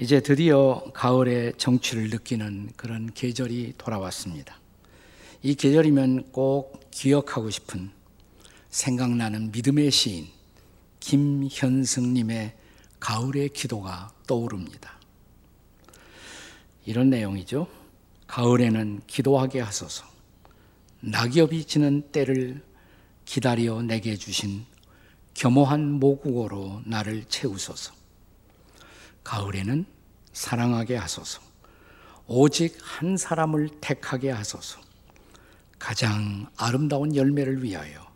이제 드디어 가을의 정취를 느끼는 그런 계절이 돌아왔습니다. 이 계절이면 꼭 기억하고 싶은 생각나는 믿음의 시인 김현승님의 가을의 기도가 떠오릅니다. 이런 내용이죠. 가을에는 기도하게 하소서. 낙엽이 지는 때를 기다려 내게 주신 겸허한 모국어로 나를 채우소서. 가을에는 사랑하게 하소서. 오직 한 사람을 택하게 하소서. 가장 아름다운 열매를 위하여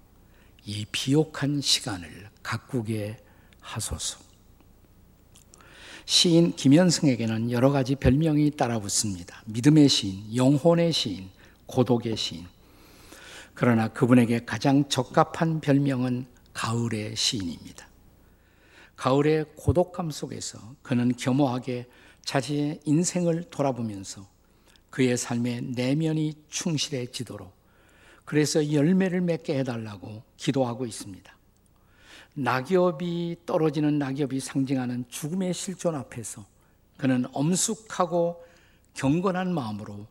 이 비옥한 시간을 가꾸게 하소서. 시인 김현승에게는 여러 가지 별명이 따라붙습니다. 믿음의 시인, 영혼의 시인, 고독의 시인. 그러나 그분에게 가장 적합한 별명은 가을의 시인입니다. 가을의 고독감 속에서 그는 겸허하게 자신의 인생을 돌아보면서 그의 삶의 내면이 충실해지도록 그래서 열매를 맺게 해달라고 기도하고 있습니다. 낙엽이 떨어지는 낙엽이 상징하는 죽음의 실존 앞에서 그는 엄숙하고 경건한 마음으로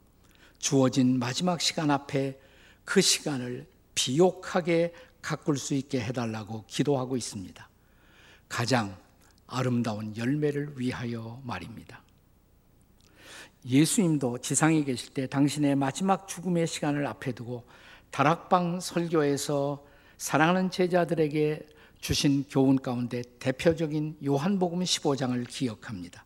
주어진 마지막 시간 앞에 그 시간을 비옥하게 가꿀 수 있게 해달라고 기도하고 있습니다. 가장 아름다운 열매를 위하여 말입니다. 예수님도 지상에 계실 때 당신의 마지막 죽음의 시간을 앞에 두고 다락방 설교에서 사랑하는 제자들에게 주신 교훈 가운데 대표적인 요한복음 15장을 기억합니다.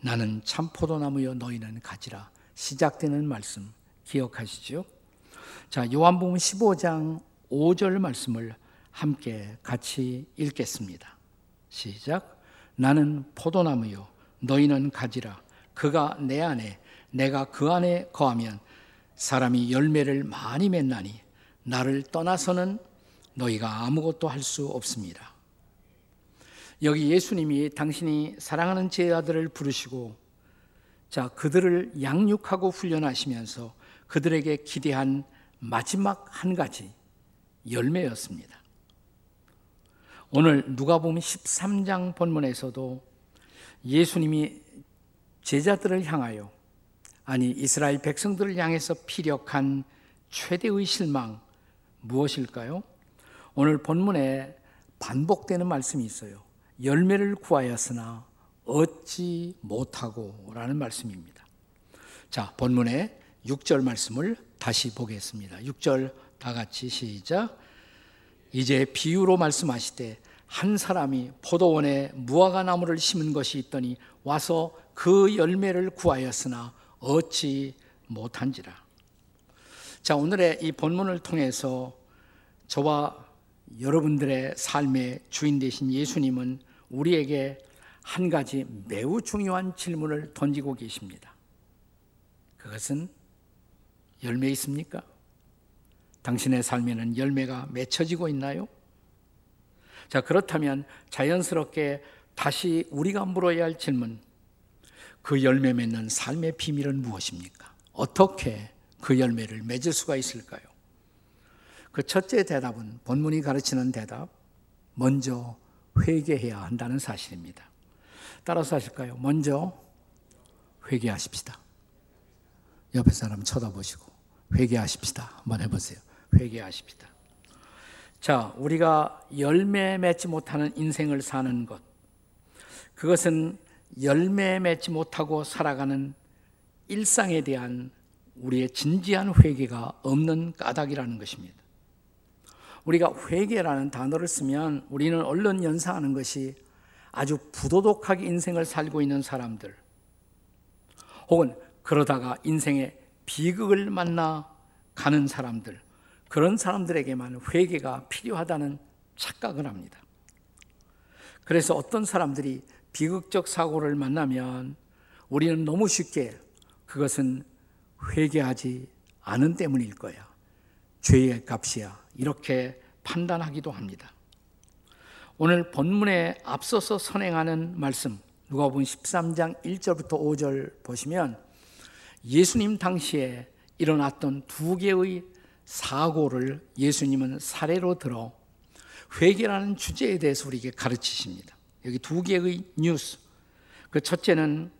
나는 참 포도나무여 너희는 가지라 시작되는 말씀 기억하시죠? 자, 요한복음 15장 5절 말씀을 함께 같이 읽겠습니다. 시작. 나는 포도나무요. 너희는 가지라. 그가 내 안에, 내가 그 안에 거하면 사람이 열매를 많이 맺나니 나를 떠나서는 너희가 아무것도 할 수 없습니다. 여기 예수님이 당신이 사랑하는 제 아들을 부르시고 자, 그들을 양육하고 훈련하시면서 그들에게 기대한 마지막 한 가지 열매였습니다. 오늘 누가 보면 13장 본문에서도 예수님이 제자들을 향하여 아니 이스라엘 백성들을 향해서 피력한 최대의 실망 무엇일까요? 오늘 본문에 반복되는 말씀이 있어요. 열매를 구하였으나 얻지 못하고 라는 말씀입니다. 자, 본문의 6절 말씀을 다시 보겠습니다. 6절 다 같이 시작. 이제 비유로 말씀하시되 한 사람이 포도원에 무화과 나무를 심은 것이 있더니 와서 그 열매를 구하였으나 얻지 못한지라. 자, 오늘의 이 본문을 통해서 저와 여러분들의 삶의 주인 되신 예수님은 우리에게 한 가지 매우 중요한 질문을 던지고 계십니다. 그것은 열매 있습니까? 당신의 삶에는 열매가 맺혀지고 있나요? 자, 그렇다면 자연스럽게 다시 우리가 물어야 할 질문. 그 열매 맺는 삶의 비밀은 무엇입니까? 어떻게 그 열매를 맺을 수가 있을까요? 그 첫째 대답은 본문이 가르치는 대답. 먼저 회개해야 한다는 사실입니다. 따라서 하실까요? 먼저 회개하십시다. 옆에 사람 쳐다보시고 회개하십시다. 한번 해보세요. 회개하십시다. 자, 우리가 열매 맺지 못하는 인생을 사는 것. 그것은 열매 맺지 못하고 살아가는 일상에 대한 우리의 진지한 회개가 없는 까닭이라는 것입니다. 우리가 회개라는 단어를 쓰면 우리는 얼른 연상하는 것이 아주 부도덕하게 인생을 살고 있는 사람들, 혹은 그러다가 인생의 비극을 만나 가는 사람들, 그런 사람들에게만 회개가 필요하다는 착각을 합니다. 그래서 어떤 사람들이 비극적 사고를 만나면 우리는 너무 쉽게 그것은 회개하지 않은 때문일 거야. 죄의 값이야. 이렇게 판단하기도 합니다. 오늘 본문에 앞서서 선행하는 말씀, 누가 보면 13장 1절부터 5절 보시면 예수님 당시에 일어났던 두 개의 사고를 예수님은 사례로 들어 회개라는 주제에 대해서 우리에게 가르치십니다. 여기 두 개의 뉴스. 그 첫째는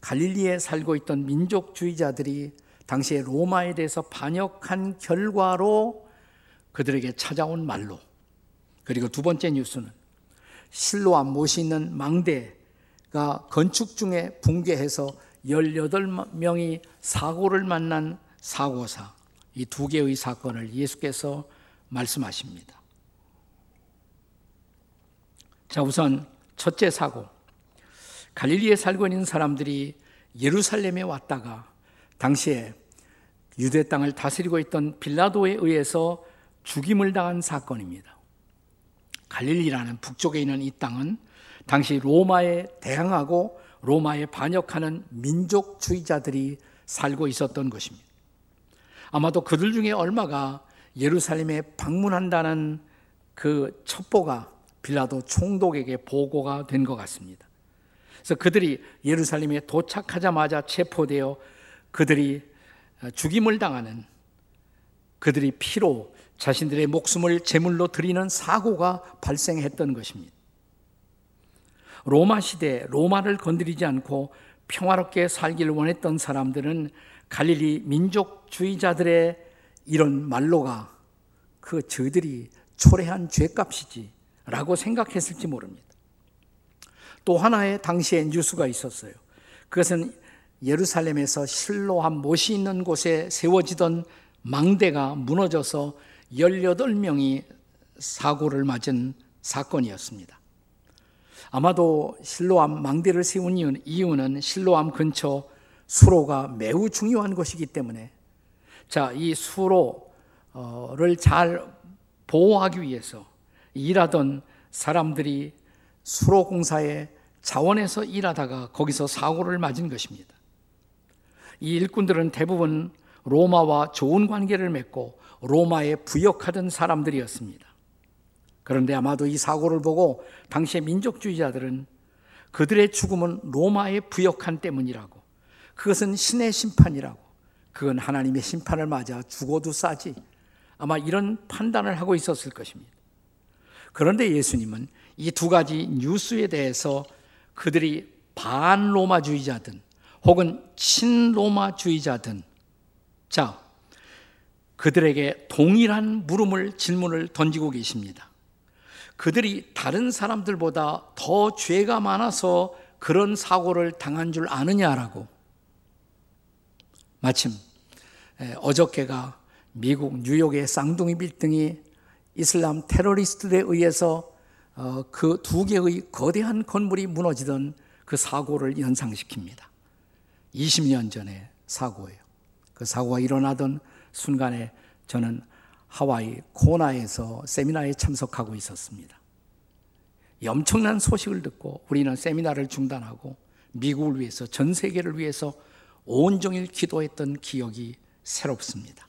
갈릴리에 살고 있던 민족주의자들이 당시에 로마에 대해서 반역한 결과로 그들에게 찾아온 말로 그리고 두 번째 뉴스는 실로암 못이 있는 망대가 건축 중에 붕괴해서 18명이 사고를 만난 사고사 이 두 개의 사건을 예수께서 말씀하십니다. 자, 우선 첫째 사고. 갈릴리에 살고 있는 사람들이 예루살렘에 왔다가 당시에 유대 땅을 다스리고 있던 빌라도에 의해서 죽임을 당한 사건입니다. 갈릴리라는 북쪽에 있는 이 땅은 당시 로마에 대항하고 로마에 반역하는 민족주의자들이 살고 있었던 것입니다. 아마도 그들 중에 얼마가 예루살렘에 방문한다는 그 첩보가 빌라도 총독에게 보고가 된 것 같습니다. 그래서 그들이 예루살렘에 도착하자마자 체포되어 그들이 죽임을 당하는 그들이 피로 자신들의 목숨을 제물로 드리는 사고가 발생했던 것입니다. 로마 시대 로마를 건드리지 않고 평화롭게 살기를 원했던 사람들은 갈릴리 민족주의자들의 이런 말로가 그 저들이 초래한 죄값이지 라고 생각했을지 모릅니다. 또 하나의 당시의 뉴스가 있었어요. 그것은 예루살렘에서 실로한 못이 있는 곳에 세워지던 망대가 무너져서 18명이 사고를 맞은 사건이었습니다. 아마도 실로암 망대를 세운 이유는 실로암 근처 수로가 매우 중요한 것이기 때문에 자, 이 수로를 잘 보호하기 위해서 일하던 사람들이 수로 공사에 자원에서 일하다가 거기서 사고를 맞은 것입니다. 이 일꾼들은 대부분 로마와 좋은 관계를 맺고 로마에 부역하던 사람들이었습니다. 그런데 아마도 이 사고를 보고 당시의 민족주의자들은 그들의 죽음은 로마에 부역한 때문이라고 그것은 신의 심판이라고 그건 하나님의 심판을 맞아 죽어도 싸지 아마 이런 판단을 하고 있었을 것입니다. 그런데 예수님은 이 두 가지 뉴스에 대해서 그들이 반로마주의자든 혹은 친로마주의자든 자 그들에게 동일한 물음을 질문을 던지고 계십니다. 그들이 다른 사람들보다 더 죄가 많아서 그런 사고를 당한 줄 아느냐라고. 마침 어저께가 미국 뉴욕의 쌍둥이 빌딩이 이슬람 테러리스트들에 의해서 어, 그두 개의 거대한 건물이 무너지던 그 사고를 연상시킵니다. 20년 전의 사고예요. 그 사고가 일어나던 순간에 저는 하와이 코나에서 세미나에 참석하고 있었습니다. 엄청난 소식을 듣고 우리는 세미나를 중단하고 미국을 위해서 전 세계를 위해서 온종일 기도했던 기억이 새롭습니다.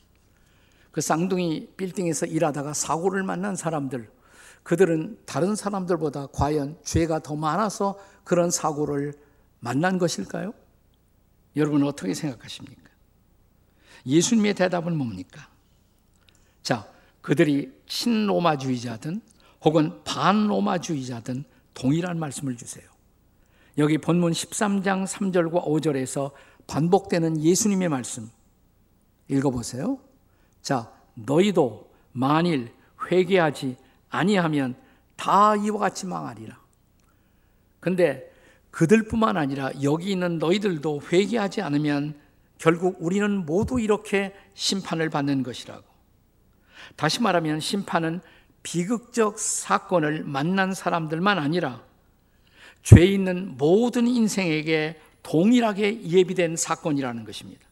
그 쌍둥이 빌딩에서 일하다가 사고를 만난 사람들, 그들은 다른 사람들보다 과연 죄가 더 많아서 그런 사고를 만난 것일까요? 여러분 어떻게 생각하십니까? 예수님의 대답은 뭡니까? 자, 그들이 친로마주의자든 혹은 반로마주의자든 동일한 말씀을 주세요. 여기 본문 13장 3절과 5절에서 반복되는 예수님의 말씀 읽어보세요. 자, 너희도 만일 회개하지 아니하면 다 이와 같이 망하리라. 근데 그들뿐만 아니라 여기 있는 너희들도 회개하지 않으면 결국 우리는 모두 이렇게 심판을 받는 것이라고. 다시 말하면 심판은 비극적 사건을 만난 사람들만 아니라 죄 있는 모든 인생에게 동일하게 예비된 사건이라는 것입니다.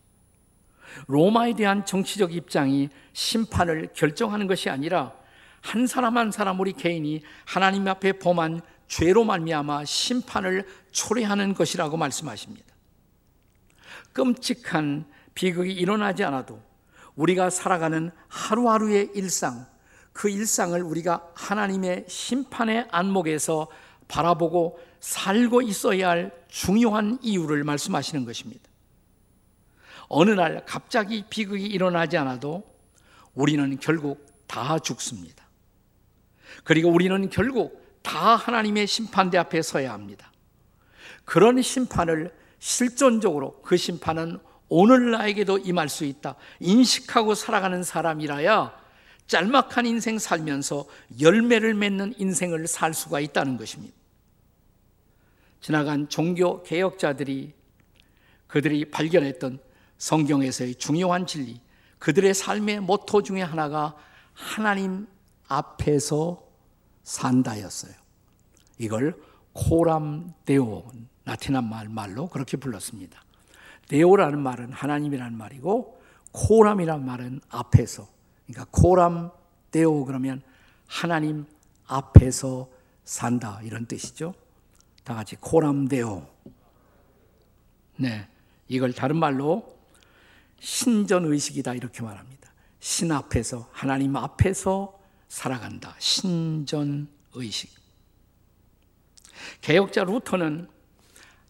로마에 대한 정치적 입장이 심판을 결정하는 것이 아니라 한 사람 한 사람 우리 개인이 하나님 앞에 범한 죄로 말미암아 심판을 초래하는 것이라고 말씀하십니다. 끔찍한 비극이 일어나지 않아도 우리가 살아가는 하루하루의 일상, 그 일상을 우리가 하나님의 심판의 안목에서 바라보고 살고 있어야 할 중요한 이유를 말씀하시는 것입니다. 어느 날 갑자기 비극이 일어나지 않아도 우리는 결국 다 죽습니다. 그리고 우리는 결국 다 하나님의 심판대 앞에 서야 합니다. 그런 심판을 실존적으로 그 심판은 오늘 나에게도 임할 수 있다. 인식하고 살아가는 사람이라야 짤막한 인생 살면서 열매를 맺는 인생을 살 수가 있다는 것입니다. 지나간 종교 개혁자들이 그들이 발견했던 성경에서의 중요한 진리, 그들의 삶의 모토 중에 하나가 하나님 앞에서 산다였어요. 이걸 코람데오 라틴한 말 말로 그렇게 불렀습니다. 데오라는 말은 하나님이라는 말이고 코람이란 말은 앞에서. 그러니까 코람 데오 그러면 하나님 앞에서 산다 이런 뜻이죠. 다 같이 코람 데오. 네. 이걸 다른 말로 신전 의식이다 이렇게 말합니다. 신 앞에서 하나님 앞에서 살아간다. 신전 의식. 개혁자 루터는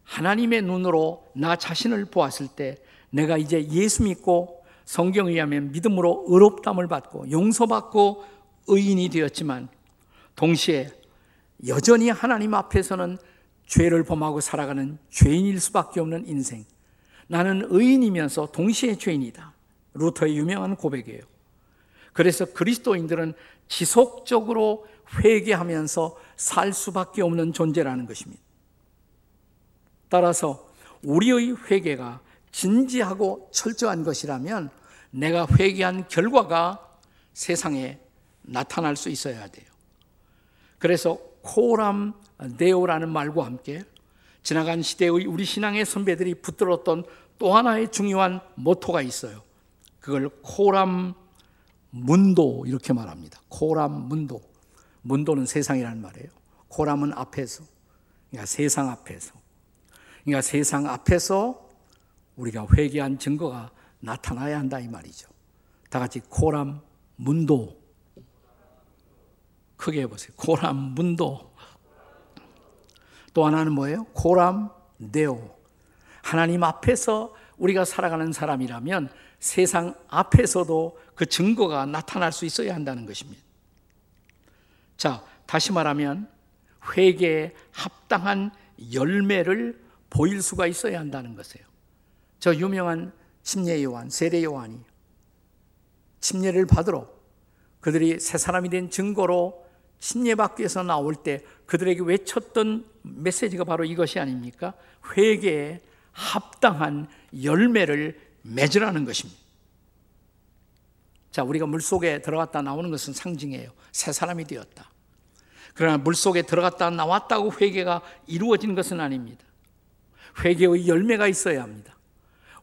하나님의 눈으로 나 자신을 보았을 때 내가 이제 예수 믿고 성경에 의하면 믿음으로 의롭담을 받고 용서받고 의인이 되었지만 동시에 여전히 하나님 앞에서는 죄를 범하고 살아가는 죄인일 수밖에 없는 인생. 나는 의인이면서 동시에 죄인이다. 루터의 유명한 고백이에요. 그래서 그리스도인들은 지속적으로 회개하면서 살 수밖에 없는 존재라는 것입니다. 따라서 우리의 회개가 진지하고 철저한 것이라면 내가 회개한 결과가 세상에 나타날 수 있어야 돼요. 그래서 코람 데오라는 말과 함께 지나간 시대의 우리 신앙의 선배들이 붙들었던 또 하나의 중요한 모토가 있어요. 그걸 코람 문도 이렇게 말합니다. 코람 문도. 문도는 세상이라는 말이에요. 코람은 앞에서. 그러니까 세상 앞에서. 그러니까 세상 앞에서 우리가 회개한 증거가 나타나야 한다 이 말이죠. 다 같이 코람 문도. 크게 해보세요. 코람 문도. 또 하나는 뭐예요? 코람 네오. 하나님 앞에서 우리가 살아가는 사람이라면 세상 앞에서도 그 증거가 나타날 수 있어야 한다는 것입니다. 자, 다시 말하면 회개에 합당한 열매를 보일 수가 있어야 한다는 것이에요. 저 유명한 침례 요한, 세례 요한이 침례를 받으러 그들이 새 사람이 된 증거로 침례받기 위해서 나올 때 그들에게 외쳤던 메시지가 바로 이것이 아닙니까? 회개에 합당한 열매를 맺으라는 것입니다. 자, 우리가 물 속에 들어갔다 나오는 것은 상징이에요. 새 사람이 되었다. 그러나 물 속에 들어갔다 나왔다고 회개가 이루어진 것은 아닙니다. 회개의 열매가 있어야 합니다.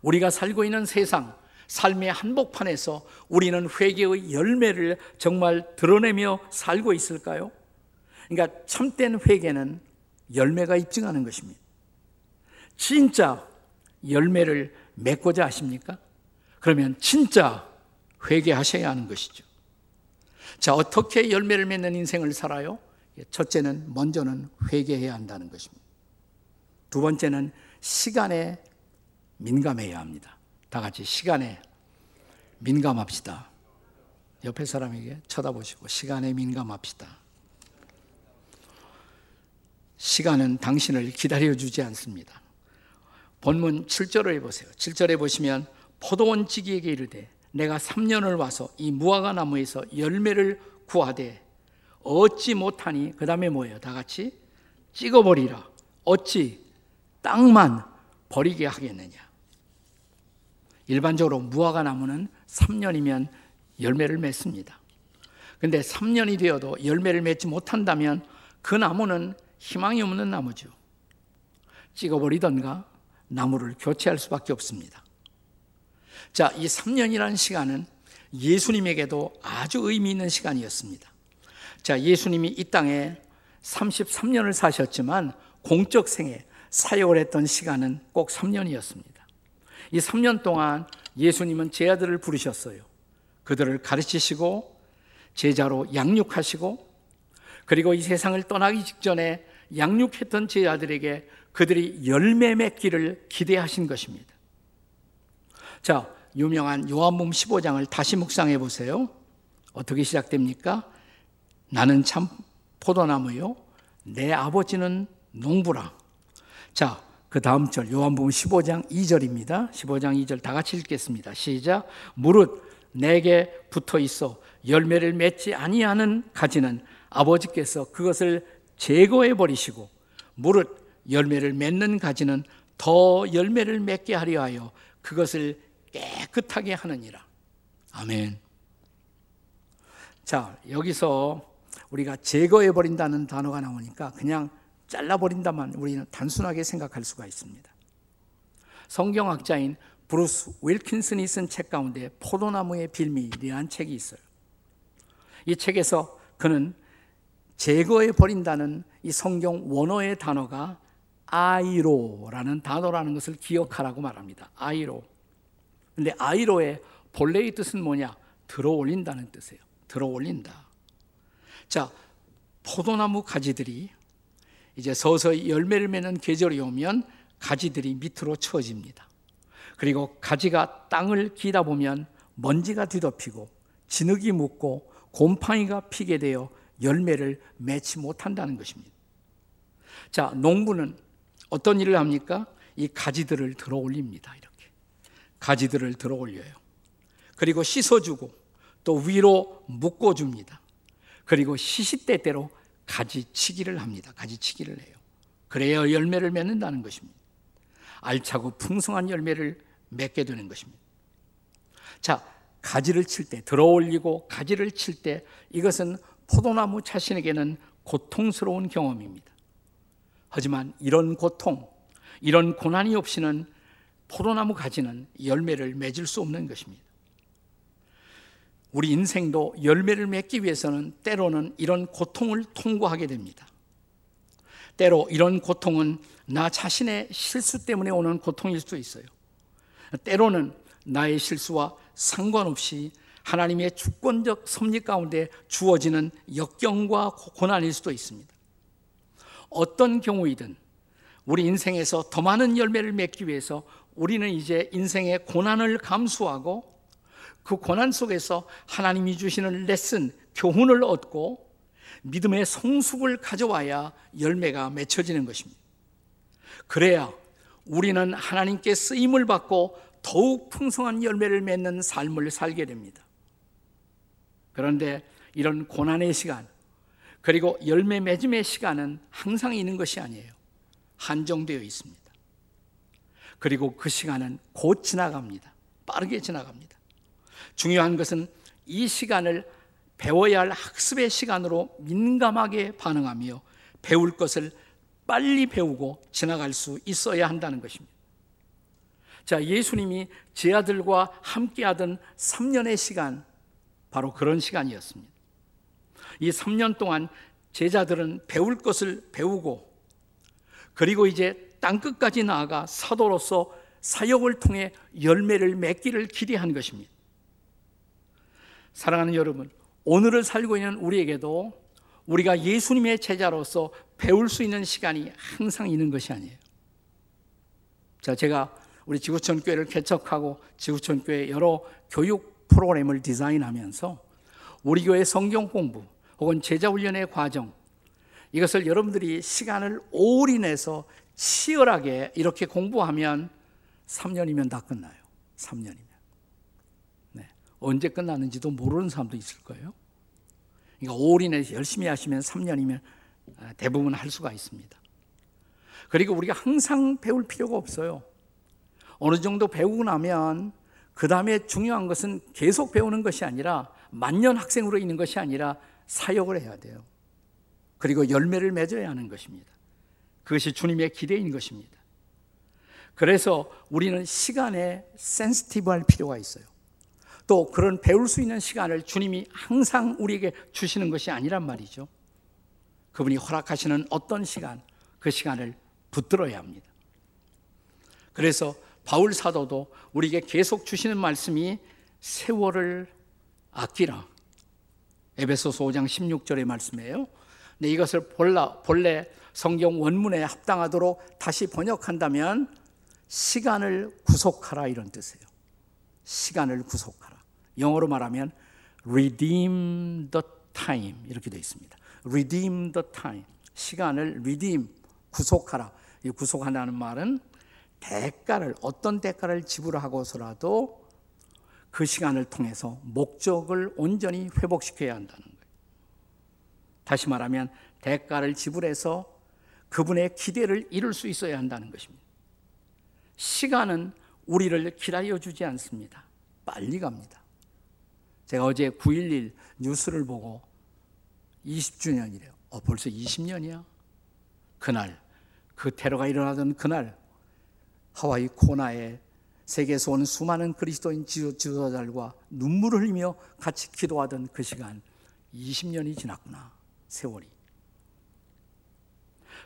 우리가 살고 있는 세상, 삶의 한복판에서 우리는 회개의 열매를 정말 드러내며 살고 있을까요? 그러니까 참된 회개는 열매가 입증하는 것입니다. 진짜 열매를 맺고자 하십니까? 그러면 진짜 회개하셔야 하는 것이죠. 자, 어떻게 열매를 맺는 인생을 살아요? 첫째는 먼저는 회개해야 한다는 것입니다. 두 번째는 시간에 민감해야 합니다. 다 같이 시간에 민감합시다. 옆에 사람에게 쳐다보시고 시간에 민감합시다. 시간은 당신을 기다려주지 않습니다. 본문 7절을 보세요. 7절에 보시면 포도원 지기에게 이르되 내가 3년을 와서 이 무화과 나무에서 열매를 구하되 얻지 못하니 그 다음에 뭐예요? 다 같이 찍어버리라. 어찌 땅만 버리게 하겠느냐. 일반적으로 무화과 나무는 3년이면 열매를 맺습니다. 근데 3년이 되어도 열매를 맺지 못한다면 그 나무는 희망이 없는 나무죠. 찍어버리던가 나무를 교체할 수밖에 없습니다. 자, 이 3년이라는 시간은 예수님에게도 아주 의미 있는 시간이었습니다. 자, 예수님이 이 땅에 33년을 사셨지만 공적 생애, 사역을 했던 시간은 꼭 3년이었습니다. 이 3년 동안 예수님은 제 아들을 부르셨어요. 그들을 가르치시고 제자로 양육하시고 그리고 이 세상을 떠나기 직전에 양육했던 제 아들에게 그들이 열매 맺기를 기대하신 것입니다. 자, 유명한 요한복음 15장을 다시 묵상해 보세요. 어떻게 시작됩니까? 나는 참 포도나무요. 내 아버지는 농부라. 자, 그 다음 절 요한복음 15장 2절입니다. 15장 2절 다 같이 읽겠습니다. 시작. 무릇 내게 붙어 있어 열매를 맺지 아니하는 가지는 아버지께서 그것을 제거해 버리시고 무릇 열매를 맺는 가지는 더 열매를 맺게 하려 하여 그것을 깨끗하게 하느니라. 아멘. 자, 여기서 우리가 제거해 버린다는 단어가 나오니까 그냥 잘라 버린다만 우리는 단순하게 생각할 수가 있습니다. 성경학자인 브루스 윌킨슨이 쓴 책 가운데 포도나무의 비밀이라는 책이 있어요. 이 책에서 그는 제거해 버린다는 이 성경 원어의 단어가 αἴρω라는 단어라는 것을 기억하라고 말합니다. αἴρω. 근데 αἴρω의 본래의 뜻은 뭐냐? 들어 올린다는 뜻이에요. 들어 올린다. 자, 포도나무 가지들이 이제 서서히 열매를 맺는 계절이 오면 가지들이 밑으로 처집니다. 그리고 가지가 땅을 기다 보면 먼지가 뒤덮이고 진흙이 묻고 곰팡이가 피게 되어 열매를 맺지 못한다는 것입니다. 자, 농부는 어떤 일을 합니까? 이 가지들을 들어 올립니다. 이렇게. 가지들을 들어 올려요. 그리고 씻어주고 또 위로 묶어줍니다. 그리고 시시때때로 가지치기를 합니다. 가지치기를 해요. 그래야 열매를 맺는다는 것입니다. 알차고 풍성한 열매를 맺게 되는 것입니다. 자, 가지를 칠 때, 들어 올리고 가지를 칠 때 이것은 포도나무 자신에게는 고통스러운 경험입니다. 하지만 이런 고통, 이런 고난이 없이는 포도나무 가지는 열매를 맺을 수 없는 것입니다. 우리 인생도 열매를 맺기 위해서는 때로는 이런 고통을 통과하게 됩니다. 때로 이런 고통은 나 자신의 실수 때문에 오는 고통일 수 있어요. 때로는 나의 실수와 상관없이 하나님의 주권적 섭리 가운데 주어지는 역경과 고난일 수도 있습니다. 어떤 경우이든 우리 인생에서 더 많은 열매를 맺기 위해서 우리는 이제 인생의 고난을 감수하고 그 고난 속에서 하나님이 주시는 레슨, 교훈을 얻고 믿음의 성숙을 가져와야 열매가 맺혀지는 것입니다. 그래야 우리는 하나님께 쓰임을 받고 더욱 풍성한 열매를 맺는 삶을 살게 됩니다. 그런데 이런 고난의 시간, 그리고 열매 맺음의 시간은 항상 있는 것이 아니에요. 한정되어 있습니다. 그리고 그 시간은 곧 지나갑니다. 빠르게 지나갑니다. 중요한 것은 이 시간을 배워야 할 학습의 시간으로 민감하게 반응하며 배울 것을 빨리 배우고 지나갈 수 있어야 한다는 것입니다. 자, 예수님이 제 아들과 함께 하던 3년의 시간, 바로 그런 시간이었습니다. 이 3년 동안 제자들은 배울 것을 배우고, 그리고 이제 땅끝까지 나아가 사도로서 사역을 통해 열매를 맺기를 기대한 것입니다. 사랑하는 여러분, 오늘을 살고 있는 우리에게도 우리가 예수님의 제자로서 배울 수 있는 시간이 항상 있는 것이 아니에요. 자, 제가 우리 지구촌 교회를 개척하고 지구촌 교회 여러 교육 프로그램을 디자인하면서 우리 교회 성경 공부 혹은 제자 훈련의 과정 이것을 여러분들이 시간을 올인해서 치열하게 이렇게 공부하면 3년이면 다 끝나요. 3년이면. 네. 언제 끝나는지도 모르는 사람도 있을 거예요. 그러니까 올인해서 열심히 하시면 3년이면 대부분 할 수가 있습니다. 그리고 우리가 항상 배울 필요가 없어요. 어느 정도 배우고 나면 그 다음에 중요한 것은 계속 배우는 것이 아니라 만년 학생으로 있는 것이 아니라 사역을 해야 돼요. 그리고 열매를 맺어야 하는 것입니다. 그것이 주님의 기대인 것입니다. 그래서 우리는 시간에 센스티브할 필요가 있어요. 또 그런 배울 수 있는 시간을 주님이 항상 우리에게 주시는 것이 아니란 말이죠. 그분이 허락하시는 어떤 시간, 그 시간을 붙들어야 합니다. 그래서 바울 사도도 우리에게 계속 주시는 말씀이 세월을 아끼라. 에베소서 5장 16절의 말씀이에요. 근데 이것을 본라, 본래 성경 원문에 합당하도록 다시 번역한다면 시간을 구속하라 이런 뜻이에요. 시간을 구속하라. 영어로 말하면 redeem the time 이렇게 되어 있습니다. redeem the time. 시간을 redeem 구속하라. 이 구속한다는 말은 대가를 어떤 대가를 지불하고서라도 그 시간을 통해서 목적을 온전히 회복시켜야 한다는 거예요. 다시 말하면 대가를 지불해서 그분의 기대를 이룰 수 있어야 한다는 것입니다. 시간은 우리를 기다려 주지 않습니다. 빨리 갑니다. 제가 어제 9.11 뉴스를 보고 20주년이래요. 어, 벌써 20년이야? 그날, 그 테러가 일어나던 그날, 하와이 코나에 세계에서 온 수많은 그리스도인 지도자들과 눈물을 흘리며 같이 기도하던 그 시간, 20년이 지났구나, 세월이.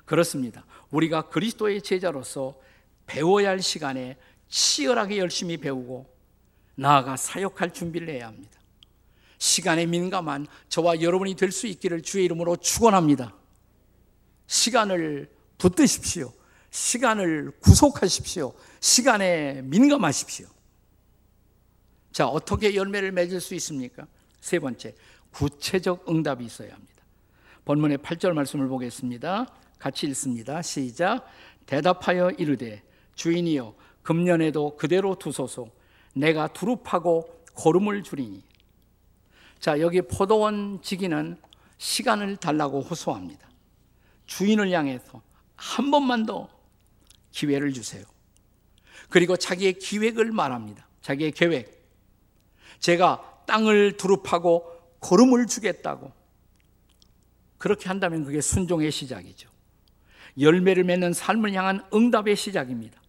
그렇습니다. 우리가 그리스도의 제자로서 배워야 할 시간에 치열하게 열심히 배우고 나아가 사역할 준비를 해야 합니다. 시간에 민감한 저와 여러분이 될 수 있기를 주의 이름으로 축원합니다. 시간을 붙드십시오. 시간을 구속하십시오. 시간에 민감하십시오. 자, 어떻게 열매를 맺을 수 있습니까? 세 번째, 구체적 응답이 있어야 합니다. 본문의 8절 말씀을 보겠습니다. 같이 읽습니다. 시작. 대답하여 이르되 주인이여 금년에도 그대로 두소서 내가 두릅하고 거름을 줄이니 자, 여기 포도원 지기는 시간을 달라고 호소합니다. 주인을 향해서 한 번만 더 기회를 주세요. 그리고 자기의 기획을 말합니다. 자기의 계획. 제가 땅을 두릅하고 거름을 주겠다고. 그렇게 한다면 그게 순종의 시작이죠. 열매를 맺는 삶을 향한 응답의 시작입니다.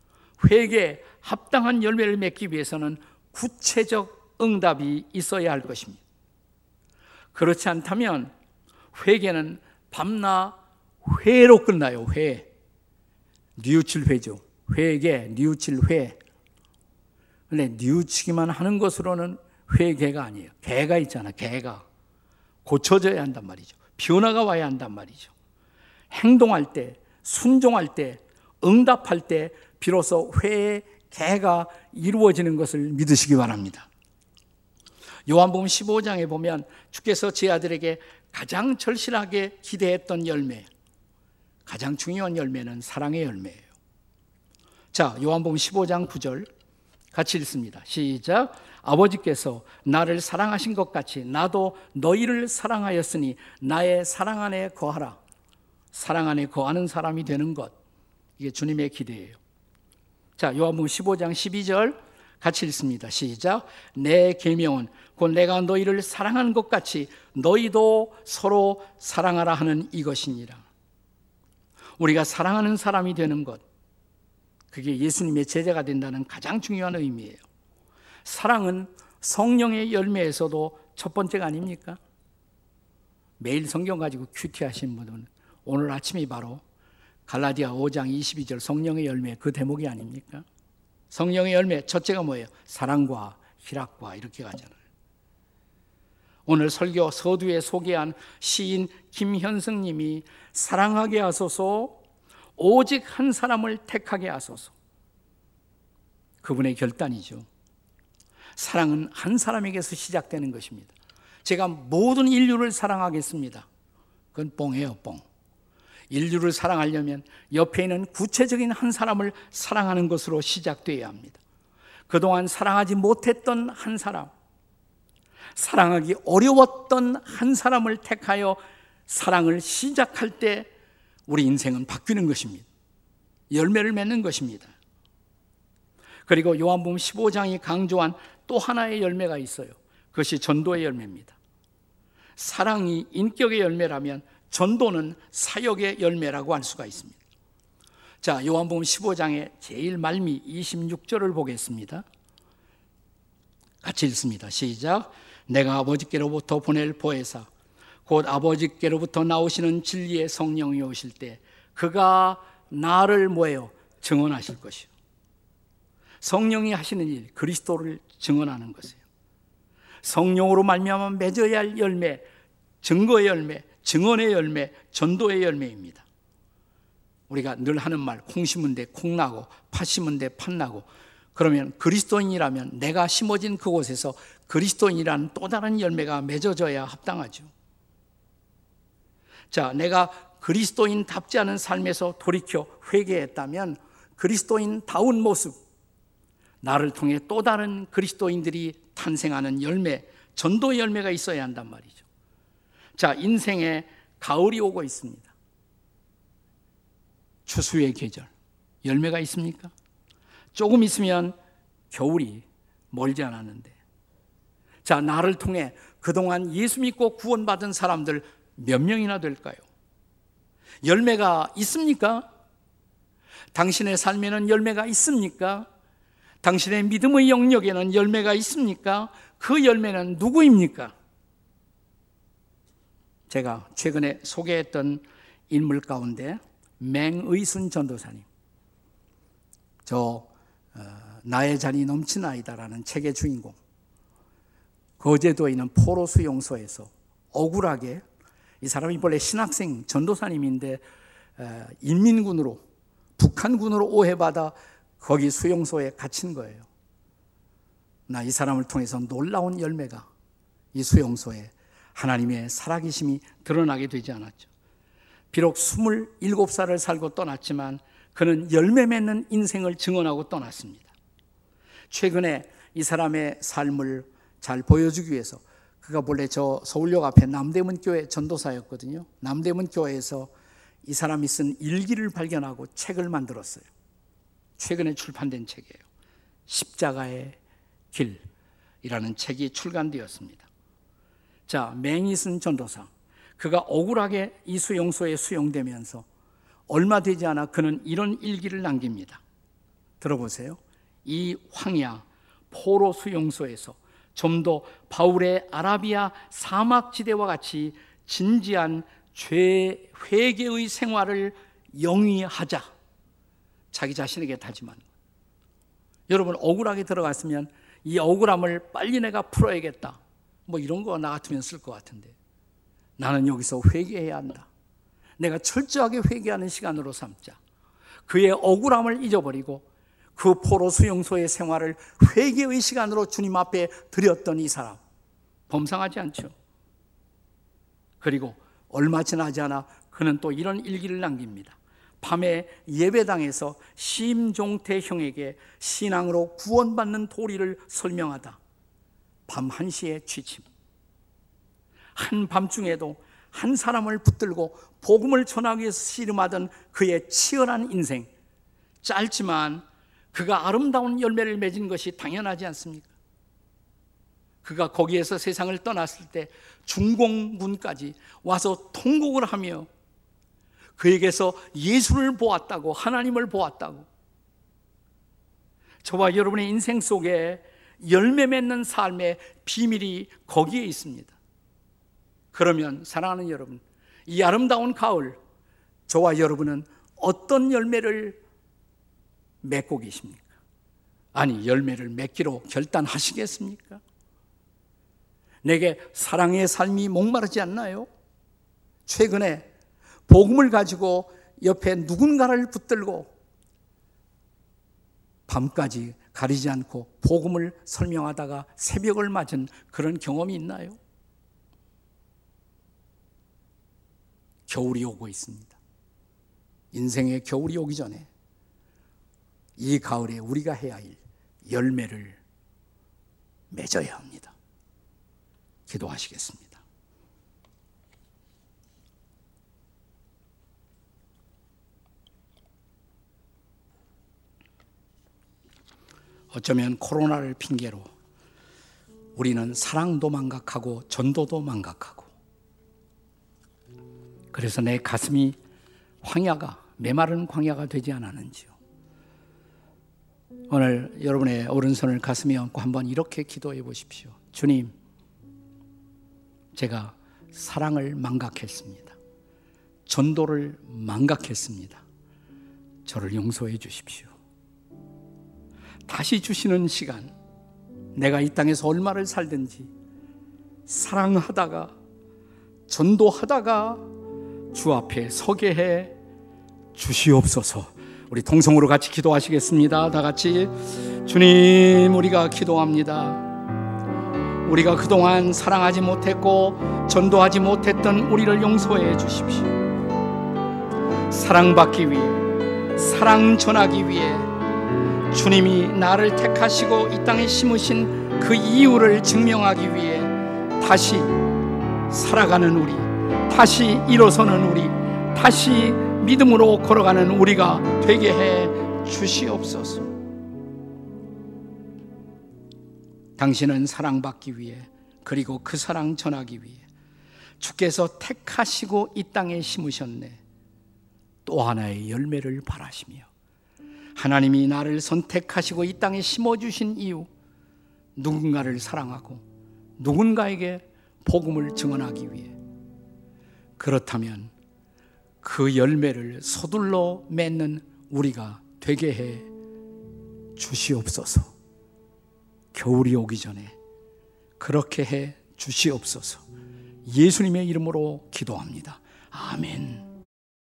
회개 합당한 열매를 맺기 위해서는 구체적 응답이 있어야 할 것입니다. 그렇지 않다면 회개는 밤낮 회로 끝나요. 회. 뉘우칠 회죠. 회개, 뉘우칠 회. 근데 뉘우치기만 하는 것으로는 회개가 아니에요. 개가 있잖아. 개가 고쳐져야 한단 말이죠. 변화가 와야 한단 말이죠. 행동할 때, 순종할 때, 응답할 때 비로소 회의 개가 이루어지는 것을 믿으시기 바랍니다. 요한복음 15장에 보면 주께서 제 아들에게 가장 절실하게 기대했던 열매, 가장 중요한 열매는 사랑의 열매예요. 자, 요한복음 15장 9절 같이 읽습니다. 시작. 아버지께서 나를 사랑하신 것 같이 나도 너희를 사랑하였으니 나의 사랑 안에 거하라. 사랑 안에 거하는 사람이 되는 것. 이게 주님의 기대예요. 자, 요한복음 15장 12절 같이 읽습니다. 시작. 내 계명은 곧 내가 너희를 사랑하는 것 같이 너희도 서로 사랑하라 하는 이것이니라. 우리가 사랑하는 사람이 되는 것. 그게 예수님의 제자가 된다는 가장 중요한 의미예요. 사랑은 성령의 열매에서도 첫 번째가 아닙니까? 매일 성경 가지고 큐티 하신 분은 오늘 아침이 바로 갈라디아 5장 22절 성령의 열매 그 대목이 아닙니까? 성령의 열매 첫째가 뭐예요? 사랑과 희락과 이렇게 가잖아요. 오늘 설교 서두에 소개한 시인 김현승 님이 사랑하게 하소서 오직 한 사람을 택하게 하소서. 그분의 결단이죠. 사랑은 한 사람에게서 시작되는 것입니다. 제가 모든 인류를 사랑하겠습니다. 그건 뻥이에요, 뻥. 인류를 사랑하려면 옆에 있는 구체적인 한 사람을 사랑하는 것으로 시작되어야 합니다. 그동안 사랑하지 못했던 한 사람, 사랑하기 어려웠던 한 사람을 택하여 사랑을 시작할 때 우리 인생은 바뀌는 것입니다. 열매를 맺는 것입니다. 그리고 요한복음 15장이 강조한 또 하나의 열매가 있어요. 그것이 전도의 열매입니다. 사랑이 인격의 열매라면 전도는 사역의 열매라고 할 수가 있습니다. 자, 요한복음 15장의 제일 말미 26절을 보겠습니다. 같이 읽습니다. 시작. 내가 아버지께로부터 보낼 보혜사 곧 아버지께로부터 나오시는 진리의 성령이 오실 때 그가 나를 뭐예요? 증언하실 것이요. 성령이 하시는 일, 그리스도를 증언하는 것이에요. 성령으로 말미암아 맺어야 할 열매, 증거의 열매, 증언의 열매, 전도의 열매입니다. 우리가 늘 하는 말, 콩 심은 데 콩 나고, 팥 심은 데 팥 나고, 그러면 그리스도인이라면 내가 심어진 그곳에서 그리스도인이라는 또 다른 열매가 맺어져야 합당하죠. 자, 내가 그리스도인답지 않은 삶에서 돌이켜 회개했다면 그리스도인다운 모습, 나를 통해 또 다른 그리스도인들이 탄생하는 열매, 전도 열매가 있어야 한단 말이죠. 자, 인생에 가을이 오고 있습니다. 추수의 계절. 열매가 있습니까? 조금 있으면 겨울이 멀지 않았는데. 자, 나를 통해 그동안 예수 믿고 구원받은 사람들 몇 명이나 될까요? 열매가 있습니까? 당신의 삶에는 열매가 있습니까? 당신의 믿음의 영역에는 열매가 있습니까? 그 열매는 누구입니까? 제가 최근에 소개했던 인물 가운데 맹의순 전도사님, 저 어, 나의 잔이 넘친 아이다라는 책의 주인공, 거제도에 있는 포로 수용소에서 억울하게 이 사람이 원래 신학생 전도사님인데 어, 인민군으로 북한군으로 오해받아 거기 수용소에 갇힌 거예요. 나 이 사람을 통해서 놀라운 열매가 이 수용소에 하나님의 살아계심이 드러나게 되지 않았죠. 비록 27살을 살고 떠났지만 그는 열매 맺는 인생을 증언하고 떠났습니다. 최근에 이 사람의 삶을 잘 보여주기 위해서 그가 본래 저 서울역 앞에 남대문 교회 전도사였거든요. 남대문 교회에서 이 사람이 쓴 일기를 발견하고 책을 만들었어요. 최근에 출판된 책이에요. 십자가의 길이라는 책이 출간되었습니다. 자, 맹이슨 전도사. 그가 억울하게 이 수용소에 수용되면서 얼마 되지 않아 그는 이런 일기를 남깁니다. 들어보세요. 이 황야 포로 수용소에서 좀 더 바울의 아라비아 사막 지대와 같이 진지한 죄 회개의 생활을 영위하자. 자기 자신에게 다짐한 여러분 억울하게 들어갔으면 이 억울함을 빨리 내가 풀어야겠다. 뭐 이런 거 나 같으면 쓸 것 같은데 나는 여기서 회개해야 한다. 내가 철저하게 회개하는 시간으로 삼자. 그의 억울함을 잊어버리고 그 포로 수용소의 생활을 회개의 시간으로 주님 앞에 드렸던 이 사람 범상하지 않죠. 그리고 얼마 지나지 않아 그는 또 이런 일기를 남깁니다. 밤에 예배당에서 심종태 형에게 신앙으로 구원받는 도리를 설명하다. 밤 1시에 취침. 한밤중에도 한 사람을 붙들고 복음을 전하기 위해서 씨름하던 그의 치열한 인생. 짧지만 그가 아름다운 열매를 맺은 것이 당연하지 않습니까? 그가 거기에서 세상을 떠났을 때 중공군까지 와서 통곡을 하며 그에게서 예수를 보았다고 하나님을 보았다고 저와 여러분의 인생 속에 열매 맺는 삶의 비밀이 거기에 있습니다. 그러면 사랑하는 여러분, 이 아름다운 가을 저와 여러분은 어떤 열매를 맺고 계십니까? 아니, 열매를 맺기로 결단하시겠습니까? 내게 사랑의 삶이 목마르지 않나요? 최근에 복음을 가지고 옆에 누군가를 붙들고 밤까지 가리지 않고 복음을 설명하다가 새벽을 맞은 그런 경험이 있나요? 겨울이 오고 있습니다. 인생의 겨울이 오기 전에 이 가을에 우리가 해야 할 열매를 맺어야 합니다. 기도하시겠습니다. 어쩌면 코로나를 핑계로 우리는 사랑도 망각하고 전도도 망각하고 그래서 내 가슴이 황야가 메마른 광야가 되지 않았는지요. 오늘 여러분의 오른손을 가슴에 얹고 한번 이렇게 기도해 보십시오. 주님, 제가 사랑을 망각했습니다. 전도를 망각했습니다. 저를 용서해 주십시오. 다시 주시는 시간, 내가 이 땅에서 얼마를 살든지 사랑하다가 전도하다가 주 앞에 서게 해 주시옵소서. 우리 통성으로 같이 기도하시겠습니다. 다 같이 주님 우리가 기도합니다. 우리가 그동안 사랑하지 못했고 전도하지 못했던 우리를 용서해 주십시오. 사랑받기 위해 사랑 전하기 위해 주님이 나를 택하시고 이 땅에 심으신 그 이유를 증명하기 위해 다시 살아가는 우리, 다시 일어서는 우리, 다시 믿음으로 걸어가는 우리가 되게 해 주시옵소서. 당신은 사랑받기 위해 그리고 그 사랑 전하기 위해 주께서 택하시고 이 땅에 심으셨네. 또 하나의 열매를 바라시며 하나님이 나를 선택하시고 이 땅에 심어주신 이유 누군가를 사랑하고 누군가에게 복음을 증언하기 위해 그렇다면 그 열매를 서둘러 맺는 우리가 되게 해 주시옵소서. 겨울이 오기 전에 그렇게 해 주시옵소서. 예수님의 이름으로 기도합니다. 아멘.